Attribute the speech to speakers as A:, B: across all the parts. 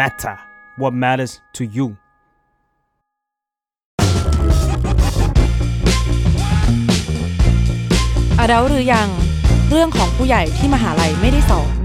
A: matter what matters to you
B: อดัลหรือยังเรื่องของผู้ใหญ่ที่มหาลัยไม่ได้สอน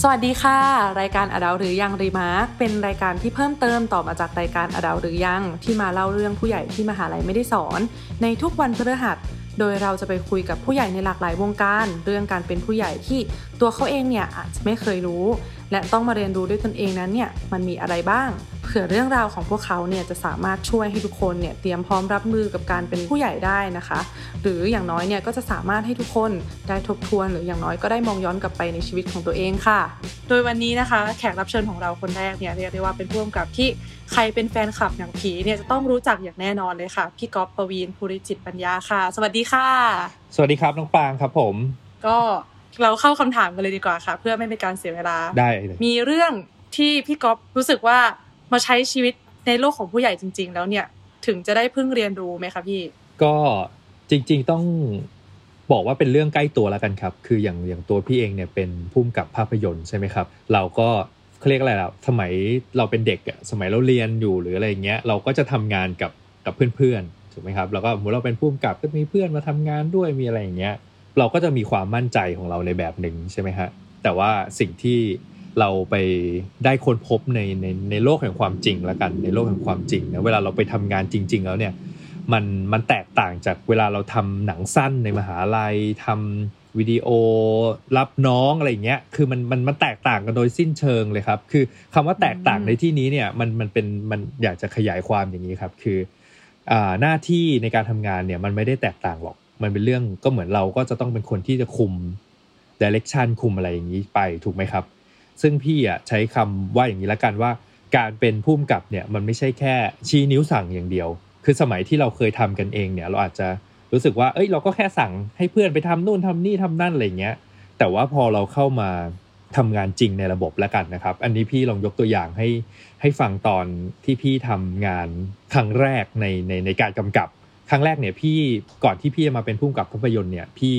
B: สวัสดีค่ะ รายการอดัลหรือยังรีมาร์กเป็นรายการที่เพิ่มเติมต่อมาจากรายการอดัลหรือยังที่มาเล่าเรื่องผู้ใหญ่ที่มหาลัยไม่ได้สอน ในทุกวันพฤหัส โดยเราจะไปคุยกับผู้ใหญ่ในหลากหลายวงการ เรื่องการเป็นผู้ใหญ่ที่ตัวเขาเองเนี่ยอาจจะไม่เคยรู้ และต้องมาเรียนรู้ด้วยตนเองนั้นเนี่ยมันมีอะไรบ้าง ผื่อเรื่องราวของพวกเขาเนี่ยจะสามารถช่วยให้ทุกคนเนี่ยเตรียมพร้อมรับมือกับการเป็นผู้ใหญ่ได้นะคะ หรืออย่างน้อยเนี่ยก็จะสามารถให้ทุกคนได้ทบทวนหรืออย่างน้อยก็ได้มองย้อนกลับไปในชีวิตของตัวเองค่ะ โดยวันนี้นะคะ แขกรับเชิญของเราคนแรกเนี่ยเรียกได้ว่าเป็นผู้กำกับที่ใครเป็นแฟนคลับอย่างผีเนี่ยจะต้องรู้จักอย่างแน่นอนเลยค่ะ พี่ก๊อฟปวีนภูริจิตปัญญาค่ะ สวัสดีค่ะ
C: สวัสดีครับน้องปางครับผม
B: ก็เราเข้าคำถามกันเลยดีกว่าค่ะ เพื่อไม่เป็นการเสียเวลา
C: ได้เลย
B: มีเรื่องที่พี่ก๊อฟรู้สึกว่า มาใช้ชีวิตในโลกของผู้ใหญ่จริง ๆ แล้วเนี่ย ถึงจะได้เพิ่งเรียนรู้ไหมคะพี่
C: ก็จริง ๆต้องบอกว่าเป็นเรื่องใกล้ตัวแล้วกันครับ คืออย่างอย่างตัวพี่เองเนี่ยเป็นผู้กำกับภาพยนตร์ใช่ไหมครับ เราก็เขาเรียกอะไรล่ะสมัยเราเป็นเด็กอะสมัยเราเรียนอยู่หรืออะไรเงี้ย เราก็จะทำงานกับกับเพื่อนๆถูกไหมครับ แล้วก็สมมติเราเป็นผู้กำกับก็มีเพื่อนมาทำงานด้วยมีอะไรอย่างเงี้ย เราก็จะมีความมั่นใจของเราในแบบหนึ่งใช่ไหมฮะแต่ว่าสิ่งที่ เราไปได้ค้นพบในในในโลกแห่งความจริงแล้วกัน ในโลกแห่งความจริงนะเวลาเราไปทำงานจริง ๆ แล้วเนี่ยมันมันแตกต่างจากเวลาเราทำหนังสั้นในมหาลัยทำวิดีโอรับน้องอะไรเงี้ย คือมันมันมันแตกต่างกันโดยสิ้นเชิงเลยครับ คือคำว่าแตกต่างในที่นี้เนี่ยมันมันเป็นมันอยากจะขยายความอย่างนี้ครับคืออ่าหน้าที่ในการทำงานเนี่ยมันไม่ได้แตกต่างหรอก มันเป็นเรื่องก็เหมือนเราก็จะต้องเป็นคนที่จะคุมดิเรกชันคุมอะไรอย่างนี้ไปถูกไหมครับ ซึ่งพี่อะใช้คำว่าอย่างนี้ละกันว่า การเป็นผู้กำกับเนี่ยมันไม่ใช่แค่ชี้นิ้วสั่งอย่างเดียว คือสมัยที่เราเคยทำกันเองเนี่ยเราอาจจะรู้สึกว่า เอ้ยเราก็แค่สั่งให้เพื่อนไปทำนู่นทำนี่ทำนั่นอะไรเงี้ย แต่ว่าพอเราเข้ามาทำงานจริงในระบบแล้วกันนะครับ อันนี้พี่ลองยกตัวอย่างให้ให้ฟังตอนที่พี่ทำงานครั้งแรกในในในการกำกับ ครั้งแรกเนี่ยพี่ก่อนที่พี่จะมาเป็นผู้กำกับภาพยนตร์เนี่ยพี่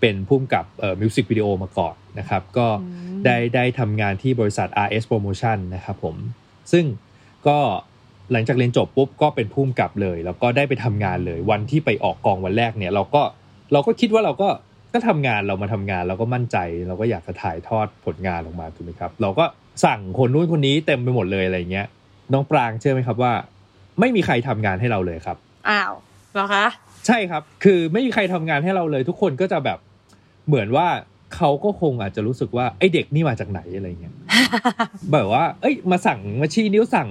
C: เป็นผู้กำกับเอ่อมิวสิกวิดีโอมาก่อนนะครับก็
B: อืม
C: ได้ได้ทำงานที่บริษัท RS Promotion นะครับผมซึ่งก็หลังจากเรียนจบปุ๊บก็เป็นผู้กำกับเลย แล้วก็ได้ไปทำงานเลย วันที่ไปออกกองวันแรกเนี่ยเราก็เราก็คิดว่าเราก็ก็ทำงานเรามาทำงานเราก็มั่นใจ เราก็อยากจะถ่ายทอดผลงานออกมาถูกไหมครับ เราก็สั่งคนนู้นคนนี้เต็มไปหมดเลยอะไรเงี้ยน้องปรางเชื่อไหมครับว่า ไม่มีใครทำงานให้เราเลยครับ
B: อ้าวเหรอคะ
C: ใช่ครับ คือไม่มีใครทำงานให้เราเลย ทุกคนก็จะแบบเหมือนว่าเขาก็คงอาจจะรู้สึกว่าไอเด็กนี่มาจากไหนอะไรเงี้ยแบบว่า เอ้ย มาสั่งมาชี้นิ้วสั่ง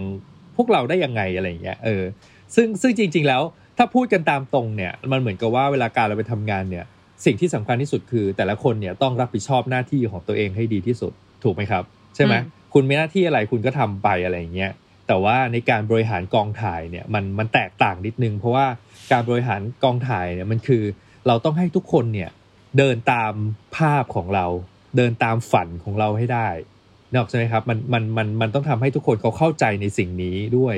C: พวกเราได้ยังไงอะไรเงี้ยเออ ซึ่งซึ่งจริง ๆ แล้วถ้าพูดกันตามตรงเนี่ย มันเหมือนกับว่าเวลาการเราไปทำงานเนี่ย สิ่งที่สำคัญที่สุดคือ แต่ละคนเนี่ยต้องรับผิดชอบหน้าที่ของตัวเองให้ดีที่สุด ถูกไหมครับ ใช่ไหม
B: อืม
C: คุณมีหน้าที่อะไรคุณก็ทำไปอะไรอย่างเงี้ย แต่ว่าในการบริหารกองถ่ายเนี่ยมันมันแตกต่างนิดนึง เพราะว่าการบริหารกองถ่ายเนี่ยมันคือเราต้องให้ทุกคนเนี่ยเดินตามภาพของเรา เดินตามฝันของเราให้ได้นกออกใช่ไหมครับมันมันมันมันต้องทำให้ทุกคนเขาเข้าใจในสิ่งนี้ด้วย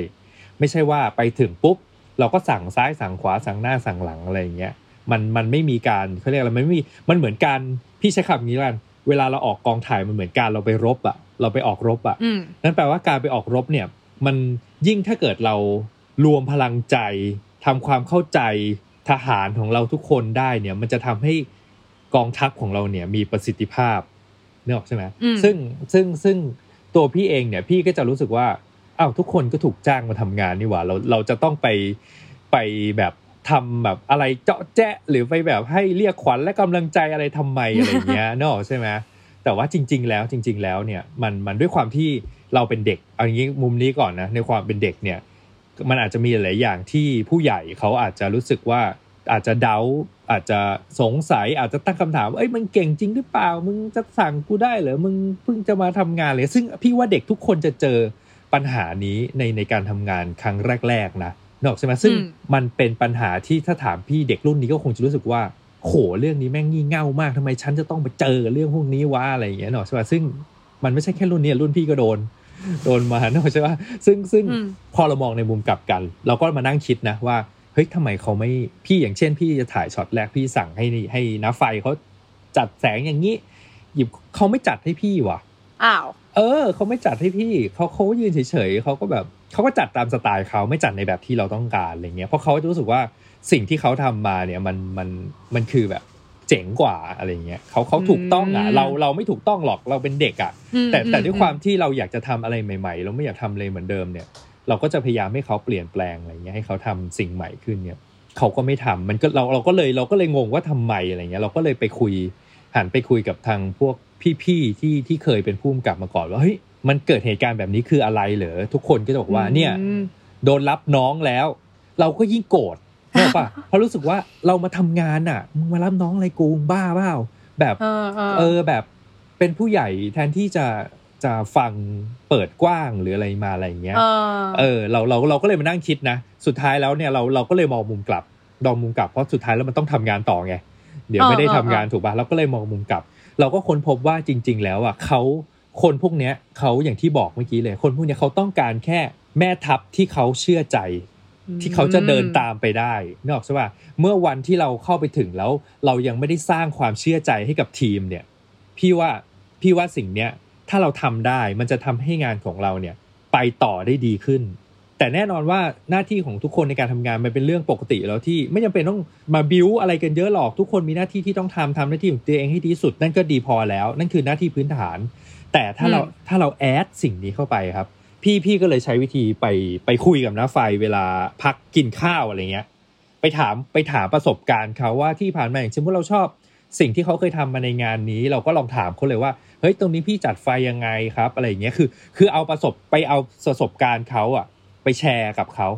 C: ไม่ใช่ว่าไปถึงปุ๊บ เราก็สั่งซ้ายสั่งขวาสั่งหน้าสั่งหลังอะไรอย่างเงี้ยมันมันไม่มีการเขาเรียกอะไรมันไม่มีมันเหมือนการพี่ใช้คำนี้ละกันเวลาเราออกกองถ่ายมันเหมือนการเราไปรบอะเราไปออกรบอะ
B: อืม
C: นั่นแปลว่าการไปออกรบเนี่ย มันยิ่งถ้าเกิดเรารวมพลังใจทำความเข้าใจทหารของเราทุกคนได้เนี่ยมันจะทำให้กองทัพของเราเนี่ยมีประสิทธิภาพนึกออกใช่ไหม
B: อืม
C: ซึ่งซึ่งซึ่งตัวพี่เองเนี่ยพี่ก็จะรู้สึกว่าอ้าวทุกคนก็ถูกจ้างมาทำงานนี่หว่าเราเราจะต้องไปไปแบบทำแบบอะไรเจาะแจ๊ะหรือไปแบบให้เรียกขวัญและกำลังใจอะไรทำไมอะไรอย่างเงี้ยนึกออกใช่ไหมแต่ว่าจริง ๆ แล้วจริง ๆ แล้วเนี่ยมันมันด้วยความที่ เราเป็นเด็กเอาอย่างนี้มุมนี้ก่อนนะในความเป็นเด็กเนี่ย มันอาจจะมีหลายอย่างที่ผู้ใหญ่เขาอาจจะรู้สึกว่าอาจจะเดาอาจจะสงสัยอาจจะตั้งคำถามว่าเอ้ยมันเก่งจริงหรือเปล่า มึงจะสั่งกูได้เหรอมึงเพิ่งจะมาทำงานเลย ซึ่งพี่ว่าเด็กทุกคนจะเจอปัญหานี้ในในการทำงานครั้งแรกๆนะนกออกใช่ไหมซึ่ง
B: อืม
C: มันเป็นปัญหาที่ถ้าถามพี่เด็กรุ่นนี้ก็คงจะรู้สึกว่าโหเรื่องนี้แม่งงี่เง่ามากทำไมฉันจะต้องไปเจอกับเรื่องพวกนี้วะอะไรอย่างเงี้ยเนาะใช่ป่ะซึ่ง มันไม่ใช่แค่รุ่นนี้รุ่นพี่ก็โดน โดนมาเนาะใช่ป่ะซึ่งซึ่ง
B: อืม
C: พอเรามองในมุมกลับกัน เราก็มานั่งคิดนะว่าเฮ้ยทำไมเขาไม่พี่อย่างเช่น พี่จะถ่ายช็อตแรกพี่สั่งให้นี่ให้น้าไฟเขาจัดแสงอย่างนี้ หยิบเขาไม่จัดให้พี่ว่ะ
B: อ้าว
C: เออเขาไม่จัดให้พี่เขาเขายืนเฉยๆเขาก็แบบเขาก็จัดตามสไตล์เขาไม่จัดในแบบที่เราต้องการอะไรเงี้ยเพราะเขาจะรู้สึกว่าสิ่งที่เขาทำมาเนี่ยมันมันมันคือแบบ เจ๋งกว่าอะไรเงี้ยเขาเขาถูกต้องอะ
B: อืม
C: เราเราไม่ถูกต้องหรอกเราเป็นเด็กอะ
B: อืม
C: แต่แต่
B: อืม
C: ด้วยความที่เราอยากจะทำอะไรใหม่ๆ เราไม่อยากทำอะไรเหมือนเดิมเนี่ย เราก็จะพยายามให้เขาเปลี่ยนแปลงอะไรเงี้ยให้เขาทำสิ่งใหม่ขึ้นเนี่ยเขาก็ไม่ทำมันก็เราเราก็เลยเราก็เลยงงว่าทำไมอะไรเงี้ยเราก็เลยไปคุยหันไปคุยกับทางพวกพี่ๆที่ที่เคยเป็นผู้กำกับมาก่อนว่าเฮ้ยมันเกิดเหตุการณ์แบบนี้คืออะไรเหรอทุกคนก็จะบอกว่าเนี่ย
B: อืม
C: โดนรับน้องแล้ว เราก็ยิ่งโกรธ เนกอะปะเพราะรู้สึกว่าเรามาทำงานอะมึงมารับน้องอะไรกูมึงบ้าเปล่าแบบ
B: เออเออ
C: เออแบบเป็นผู้ใหญ่แทนที่จะจะฟังเปิดกว้างหรืออะไรมาอะไรอย่างเงี้ย
B: เออ
C: เออเราเราเราก็เลยมานั่งคิดนะ สุดท้ายแล้วเนี่ยเราเราก็เลยมองมุมกลับมองมุมกลับเพราะสุดท้ายแล้วมันต้องทำงานต่อไงเดี๋ยวไม่ได้ทำงานถูกป่ะเราก็เลยมองมุมกลับ เราก็ค้นพบว่าจริง ๆ แล้วอะเขาคนพวกเนี้ยเขาอย่างที่บอกเมื่อกี้เลย คนพวกเนี้ยเขาต้องการแค่แม่ทัพที่เขาเชื่อใจ ที่เขาจะเดินตามไปได้นกออกใช่ป่ะเมื่อวันที่เราเข้าไปถึงแล้ว เรายังไม่ได้สร้างความเชื่อใจให้กับทีมเนี่ย พี่ว่าพี่ว่าสิ่งเนี้ยถ้าเราทำได้มันจะทำให้งานของเราเนี่ยไปต่อได้ดีขึ้น แต่แน่นอนว่าหน้าที่ของทุกคนในการทำงานมันเป็นเรื่องปกติแล้วที่ไม่จำเป็นต้องมาบิวอะไรกันเยอะหรอกทุกคนมีหน้าที่ที่ต้องทำทำหน้าที่ของตัวเองให้ดีที่สุด นั่นก็ดีพอแล้ว นั่นคือหน้าที่พื้นฐาน แต่ถ้าเรา
B: อืม
C: ถ้าเราแอดสิ่งนี้เข้าไปครับ พี่พี่ก็เลยใช้วิธีไปไปคุยกับน้าไฟเวลาพักกินข้าวอะไรเงี้ย ไปถามไปถามประสบการณ์เขาว่าที่ผ่านมาอย่างเช่นว่าเราชอบ สิ่งที่เขาเคยทำมาในงานนี้ เราก็ลองถามเขาเลยว่าเฮ้ยตรงนี้พี่จัดไฟยังไงครับ อะไรเงี้ยคือ คือเอาประสบไปเอาประสบการณ์เขาอะไปแชร์กับเขา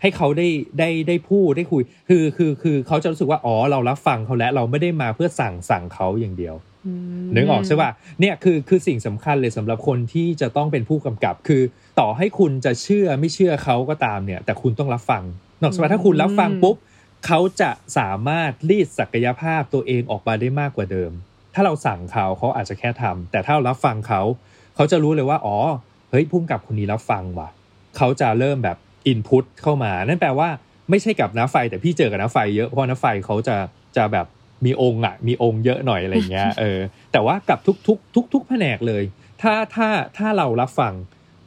C: ให้เขาได้ได้ได้พูดได้คุย คือคือคือเขาจะรู้สึกว่าอ๋อเรารับฟังเขาแล้วเราไม่ได้มาเพื่อสั่งสั่งเขาอย่างเดียว นึกออกใช่ป่ะเนี่ยคือคือสิ่งสำคัญเลยสำหรับคนที่จะต้องเป็นผู้กำกับ คือต่อให้คุณจะเชื่อไม่เชื่อเขาก็ตามเนี่ย แต่คุณต้องรับฟังนอกจากว่าถ้าคุณรับฟังปุ๊บเขาจะสามารถรีดศักยภาพตัวเองออกมาได้มากกว่าเดิม ถ้าเราสั่งเขาเขาอาจจะแค่ทำแต่ถ้าเรารับฟังเขาเขาจะรู้เลยว่าอ๋อเฮ้ยพุ่มกับคนนี้รับฟังว่ะเขาจะเริ่มแบบอินพุตเข้ามา นั่นแปลว่าไม่ใช่กับน้าไฟแต่พี่เจอกับน้าไฟเยอะเพราะน้าไฟเขาจะจะแบบ มีองค์อะ มีองค์เยอะหน่อยอะไรเงี้ยเออแต่ว่ากับทุกทุกทุกทุกแผนกเลย ถ้าถ้าถ้าเรารับฟัง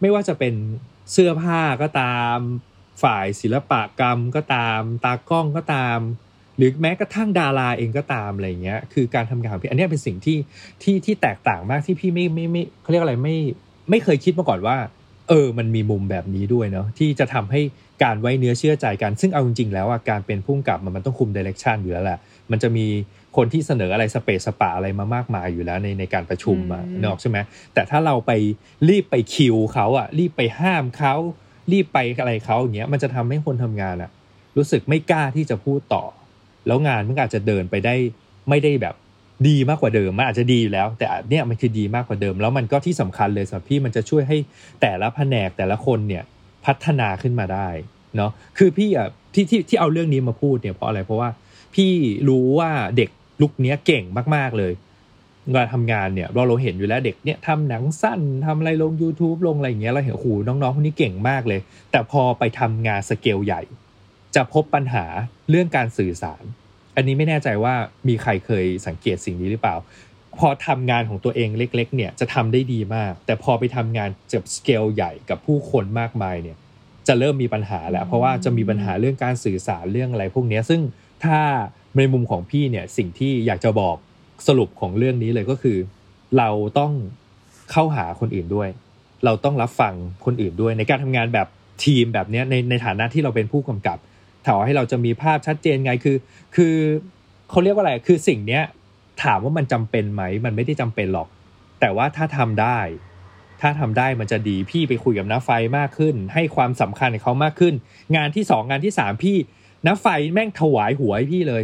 C: ไม่ว่าจะเป็นเสื้อผ้าก็ตาม ฝ่ายศิลปกรรมก็ตาม ตากล้องก็ตาม หรือแม้กระทั่งดาราเองก็ตามอะไรเงี้ยคือการทำงานของพี่อันเนี้ยเป็นสิ่งที่ที่ที่แตกต่างมากที่พี่ไม่ไม่ไม่เขาเรียกอะไรไม่ไม่เคยคิดมาก่อนว่า เออ มันมีมุมแบบนี้ด้วยเนาะที่จะทำให้การไว้เนื้อเชื่อใจกัน ซึ่งเอาจริงๆแล้วอะการเป็นผู้กำกับมันมันต้องคุมดิเรกชันอยู่แล้วแหละ มันจะมีคนที่เสนออะไรสเปซสปะอะไรมามากมายอยู่แล้วในในการประชุมอะ
B: อืม
C: เนกออกใช่ไหมแต่ถ้าเราไปรีบไปคิวเขาอะรีบไปห้ามเขารีบไปอะไรเขาอย่างเงี้ยมันจะทำให้คนทำงานอะรู้สึกไม่กล้าที่จะพูดต่อ แล้วงานมันก็อาจจะเดินไปได้ไม่ได้แบบดีมากกว่าเดิมมันอาจจะดีอยู่แล้ว แต่อันเนี่ยมันคือดีมากกว่าเดิม แล้วมันก็ที่สำคัญเลยสำหรับพี่มันจะช่วยให้แต่ละแผนกแต่ละคนเนี่ยพัฒนาขึ้นมาได้เนาะคือพี่อะที่ที่ที่เอาเรื่องนี้มาพูดเนี่ยเพราะอะไรเพราะว่า พี่รู้ว่าเด็กลุกเนี้ยเก่งมาก ๆเลยเวลาทำงานเนี่ยเราเราเห็นอยู่แล้วเด็กเนี่ยทำหนังสั้นทำอะไรลง YouTube ลงอะไรอย่างเงี้ยเราเห็นโอ้โหน้องๆคนนี้เก่งมากเลย แต่พอไปทำงานสเกลใหญ่ จะพบปัญหาเรื่องการสื่อสาร อันนี้ไม่แน่ใจว่ามีใครเคยสังเกตสิ่งนี้หรือเปล่า พอทำงานของตัวเองเล็ก ๆ เนี่ยจะทำได้ดีมาก แต่พอไปทำงานกับสเกลใหญ่กับผู้คนมากมายเนี่ยจะเริ่มมีปัญหาแล้ว เพราะว่าจะมีปัญหาเรื่องการสื่อสารเรื่องอะไรพวกนี้ซึ่ง ถ้าในมุมของพี่เนี่ยสิ่งที่อยากจะบอกสรุปของเรื่องนี้เลยก็คือ เราต้องเข้าหาคนอื่นด้วย เราต้องรับฟังคนอื่นด้วย ในการทำงานแบบทีมแบบนี้ในในฐานะที่เราเป็นผู้กำกับถามว่าให้เราจะมีภาพชัดเจนไงคือ คือเขาเรียกว่าอะไรคือสิ่งเนี้ยถามว่ามันจำเป็นไหม มันไม่ได้จำเป็นหรอก แต่ว่าถ้าทำได้ ถ้าทำได้มันจะดีพี่ไปคุยกับน้าไฟมากขึ้น ให้ความสำคัญกับเขามากขึ้น งานที่สองงานที่สามพี่ น้าไฟแม่งถวายหัวให้พี่เลย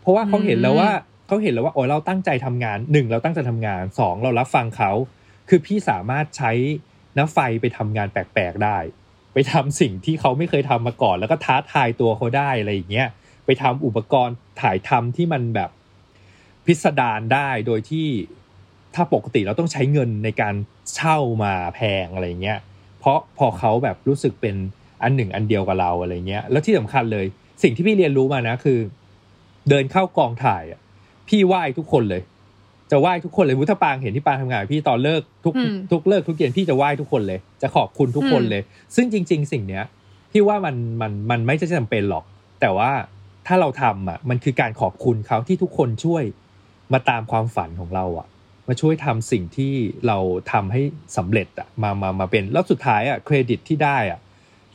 C: เพราะว่าเขาเห็นแล้วว่าเขาเห็นแล้วว่าโอ้เราตั้งใจทำงานหนึ่งเราตั้งใจทำงานสองเรารับฟังเขาคือพี่สามารถใช้น้าไฟไปทำงานแปลกๆได้ ไปทำสิ่งที่เขาไม่เคยทำมาก่อน แล้วก็ท้าทายตัวเขาได้อะไรอย่างเงี้ยไปทำอุปกรณ์ถ่ายทำที่มันแบบพิสดารได้โดยที่ถ้าปกติเราต้องใช้เงินในการเช่ามาแพงอะไรเงี้ย เพราะพอเขาแบบรู้สึกเป็นอันหนึ่งอันเดียวกับเราอะไรเงี้ย แล้วที่สำคัญเลย สิ่งที่พี่เรียนรู้มานะคือ เดินเข้ากองถ่ายอะพี่ไหว้ทุกคนเลย จะไหว้ทุกคนเลยวุฒิปางเห็นที่ปางทำงานกับพี่ตอนเลิกทุก
B: อืม
C: ทุกเลิกทุกเย็นพี่จะไหว้ทุกคนเลย จะขอบคุณทุกคน
B: อืม
C: เลย ซึ่งจริง ๆ สิ่งเนี้ย พี่ว่ามันมันมันไม่ใช่จำเป็นหรอก แต่ว่าถ้าเราทำอะ มันคือการขอบคุณเขาที่ทุกคนช่วยมาตามความฝันของเราอะมาช่วยทำสิ่งที่เราทำให้สำเร็จอะมามามาเป็นแล้วสุดท้ายอะเครดิตที่ได้อะ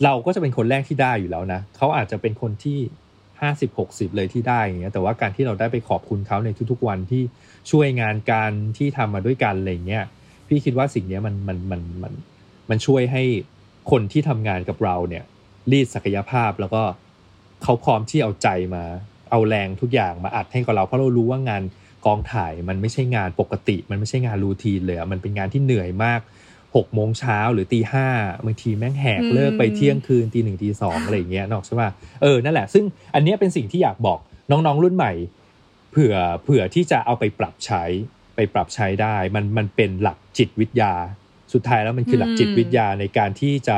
C: เราก็จะเป็นคนแรกที่ได้อยู่แล้วนะเขาอาจจะเป็นคนที่ห้าสิบหกสิบเลยที่ได้อย่างเงี้ยแต่ว่าการที่เราได้ไปขอบคุณเขาในทุกๆวันที่ช่วยงานการที่ทำมาด้วยกันอะไรเงี้ยพี่คิดว่าสิ่งเนี้ยมันมันมันมันมันช่วยให้คนที่ทำงานกับเราเนี่ยรีดศักยภาพแล้วก็เขาพร้อมที่เอาใจมา เอาแรงทุกอย่างมาอัดให้กับเรา เพราะเรารู้ว่างานกองถ่ายมันไม่ใช่งานปกติ มันไม่ใช่งานรูทีนเลยอะมันเป็นงานที่เหนื่อยมาก หกโมงเช้าหรือตีห้าบางทีแม่งแหกเลิกไปเที่ยงคืนตีหนึ่งตีสองอะไรอย่างเงี้ยนกออกใช่ป่ะเออนั่นแหละ ซึ่งอันเนี้ยเป็นสิ่งที่อยากบอกน้องๆรุ่นใหม่ เผื่อเผื่อที่จะเอาไปปรับใช้ไปปรับใช้ได้ มันมันเป็นหลักจิตวิทยา สุดท้ายแล้วมันคือหลักจิตวิทยาในการที่จะ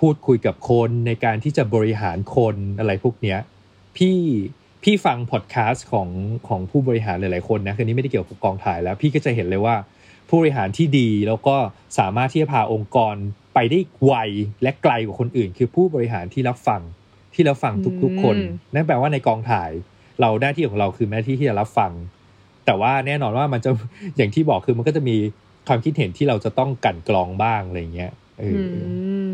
C: พูดคุยกับคนในการที่จะบริหารคนอะไรพวกเนี้ยพี่พี่ฟังพอดแคสต์ของของผู้บริหารหลายๆคนนะคือนี้ไม่ได้เกี่ยวกับกองถ่ายแล้ว พี่ก็จะเห็นเลยว่า ผู้บริหารที่ดี แล้วก็สามารถที่จะพาองค์กรไปได้ไวและไกลกว่าคนอื่น คือผู้บริหารที่รับฟังที่รับฟังทุกๆ คน
B: อืม
C: นั่นแปลว่าในกองถ่าย เราหน้าที่ของเราคือหน้าที่ที่จะรับฟัง แต่ว่าแน่นอนว่ามันจะอย่างที่บอกคือมันก็จะมีความคิดเห็นที่เราจะต้องกลั่นกรองบ้างอะไรอย่างเงี้ยเออ
B: อื
C: อ
B: ม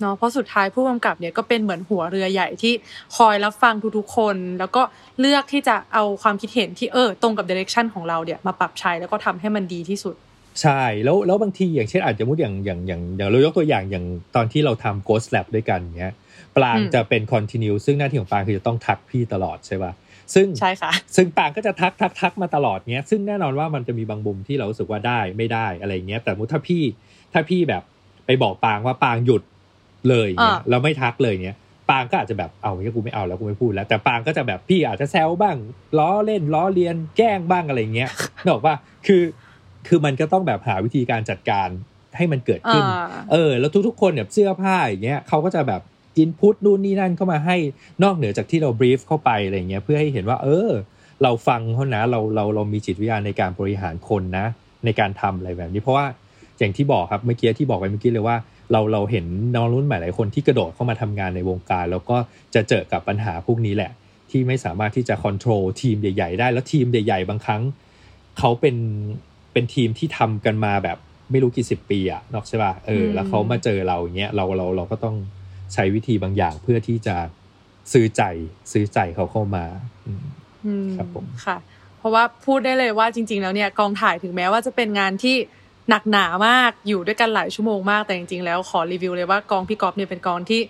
B: เนาะเพราะสุดท้ายผู้กำกับเนี่ยก็เป็นเหมือนหัวเรือใหญ่ที่คอยรับฟังทุกๆคน แล้วก็เลือกที่จะเอาความคิดเห็นที่เออตรงกับเดเรคชันของเราเนี่ยมาปรับใช้แล้วก็ทำให้มันดีที่สุด
C: ใช่แล้วแล้วบางทีอย่างเช่นอาจจะมุดอย่างอย่างอย่างอย่างเรายกตัวอย่างอย่างตอนที่เราทำ Ghost Lab ด้วยกันเนี้ยปลาง
B: อืม
C: จะเป็น continue ซึ่งหน้าที่ของปลางคือจะต้องทักพี่ตลอดใช่ป่ะซึ่ง
B: ใช่ค่ะ
C: ซึ่งปางก็จะทักทักทักมาตลอดเนี้ยซึ่งแน่นอนว่ามันจะมีบางมุมที่เรารู้สึกว่าได้ไม่ได้อะไรเงี้ยแต่สมมุติถ้าพี่ถ้าพี่แบบไปบอกปางว่าปางหยุดเลยเงี้ย
B: อ่า
C: เราไม่ทักเลยเนี้ยปางก็อาจจะแบบเอาเงี้ยกูไม่เอาแล้วกูไม่พูดแล้ว แต่ปางก็จะแบบพี่อาจจะแซวบ้างล้อเล่นล้อเลียนแกล้งบ้างอะไรเงี้ยนึกออกว่าคือ คือมันก็ต้องแบบหาวิธีการจัดการให้มันเกิดขึ้น
B: อ่า
C: เออ แล้วทุกๆ คนเนี่ยเสื้อผ้าอย่างเงี้ยเขาก็จะแบบอินพุตนู่นนี่นั่นเข้ามาให้นอกเหนือจากที่เราบรีฟเข้าไปอะไรเงี้ยเพื่อให้เห็นว่า เออ เราฟังเขานะเราเราเรามีจิตวิทยาในการบริหารคนนะ ในการทำอะไรแบบนี้เพราะว่าอย่างที่บอกครับเมื่อกี้ที่บอกไปเมื่อกี้เลยว่า เราเราเห็นน้องรุ่นใหม่หลายคนที่กระโดดเข้ามาทำงานในวงการ แล้วก็จะเจอกับปัญหาพวกนี้แหละ ที่ไม่สามารถที่จะควบคุมทีมใหญ่ ๆ ได้แล้วทีมใหญ่ ๆ บางครั้งเขาเป็น เป็นทีมที่ทำกันมาแบบไม่รู้กี่สิบปีอะนกใช่ป่ะเอออ
B: ม
C: แล้วเขามาเจอเราอย่างเงี้ยเราเราเราก็ต้องใช้วิธีบางอย่างเพื่อที่จะซื้อใจซื้อใจเขาเข้ามาอืม
B: อืม
C: ครับผม
B: ค่ะ เพราะว่าพูดได้เลยว่าจริง ๆ แล้วเนี่ยกองถ่ายถึงแม้ว่าจะเป็นงานที่หนักหนามากอยู่ด้วยกันหลายชั่วโมงมากแต่จริง ๆ แล้วขอรีวิวเลยว่ากองพี่ก๊อฟเนี่ยเป็นกองที่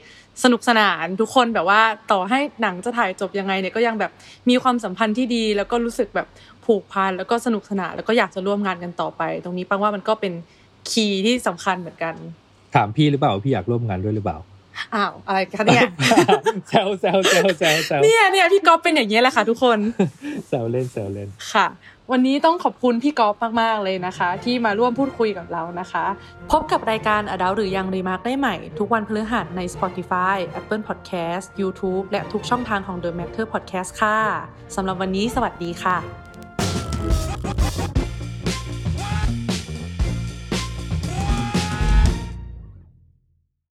B: สนุกสนานทุกคนแบบว่าต่อให้หนังจะถ่ายจบยังไงเนี่ยก็ยังแบบมีความสัมพันธ์ที่ดี แล้วก็รู้สึกแบบ ผูกพันแล้วก็สนุกสนานแล้วก็อยากจะร่วมงานกันต่อไป ตรงนี้ปังว่ามันก็เป็น key ที่สำคัญเหมือนกัน
C: ถามพี่หรือเปล่าว่าพี่อยากร่วมงานด้วยหรือเปล่า
B: อ้าวอะไรคะเนี่ย
C: แซวแซวแซวแซวแซว
B: เนี่ยเนี่ยพี่ก๊อฟเป็นอย่างนี้ยแหละค่ะทุกคน
C: แซวเล่นแซวเล่น
B: ค่ะ วันนี้ต้องขอบคุณพี่ก๊อฟมาก ๆ เลยนะคะ ที่มาร่วมพูดคุยกับเรานะคะ พบกับรายการ a d u l หรือยังรีมาร์กได้ใหม่ ทุกวันพฤหัสใน Spotify Apple Podcast YouTube และทุกช่องทางของ The Matter Podcast ค่ะสำหรับวันนี้สวัสดีค่ะ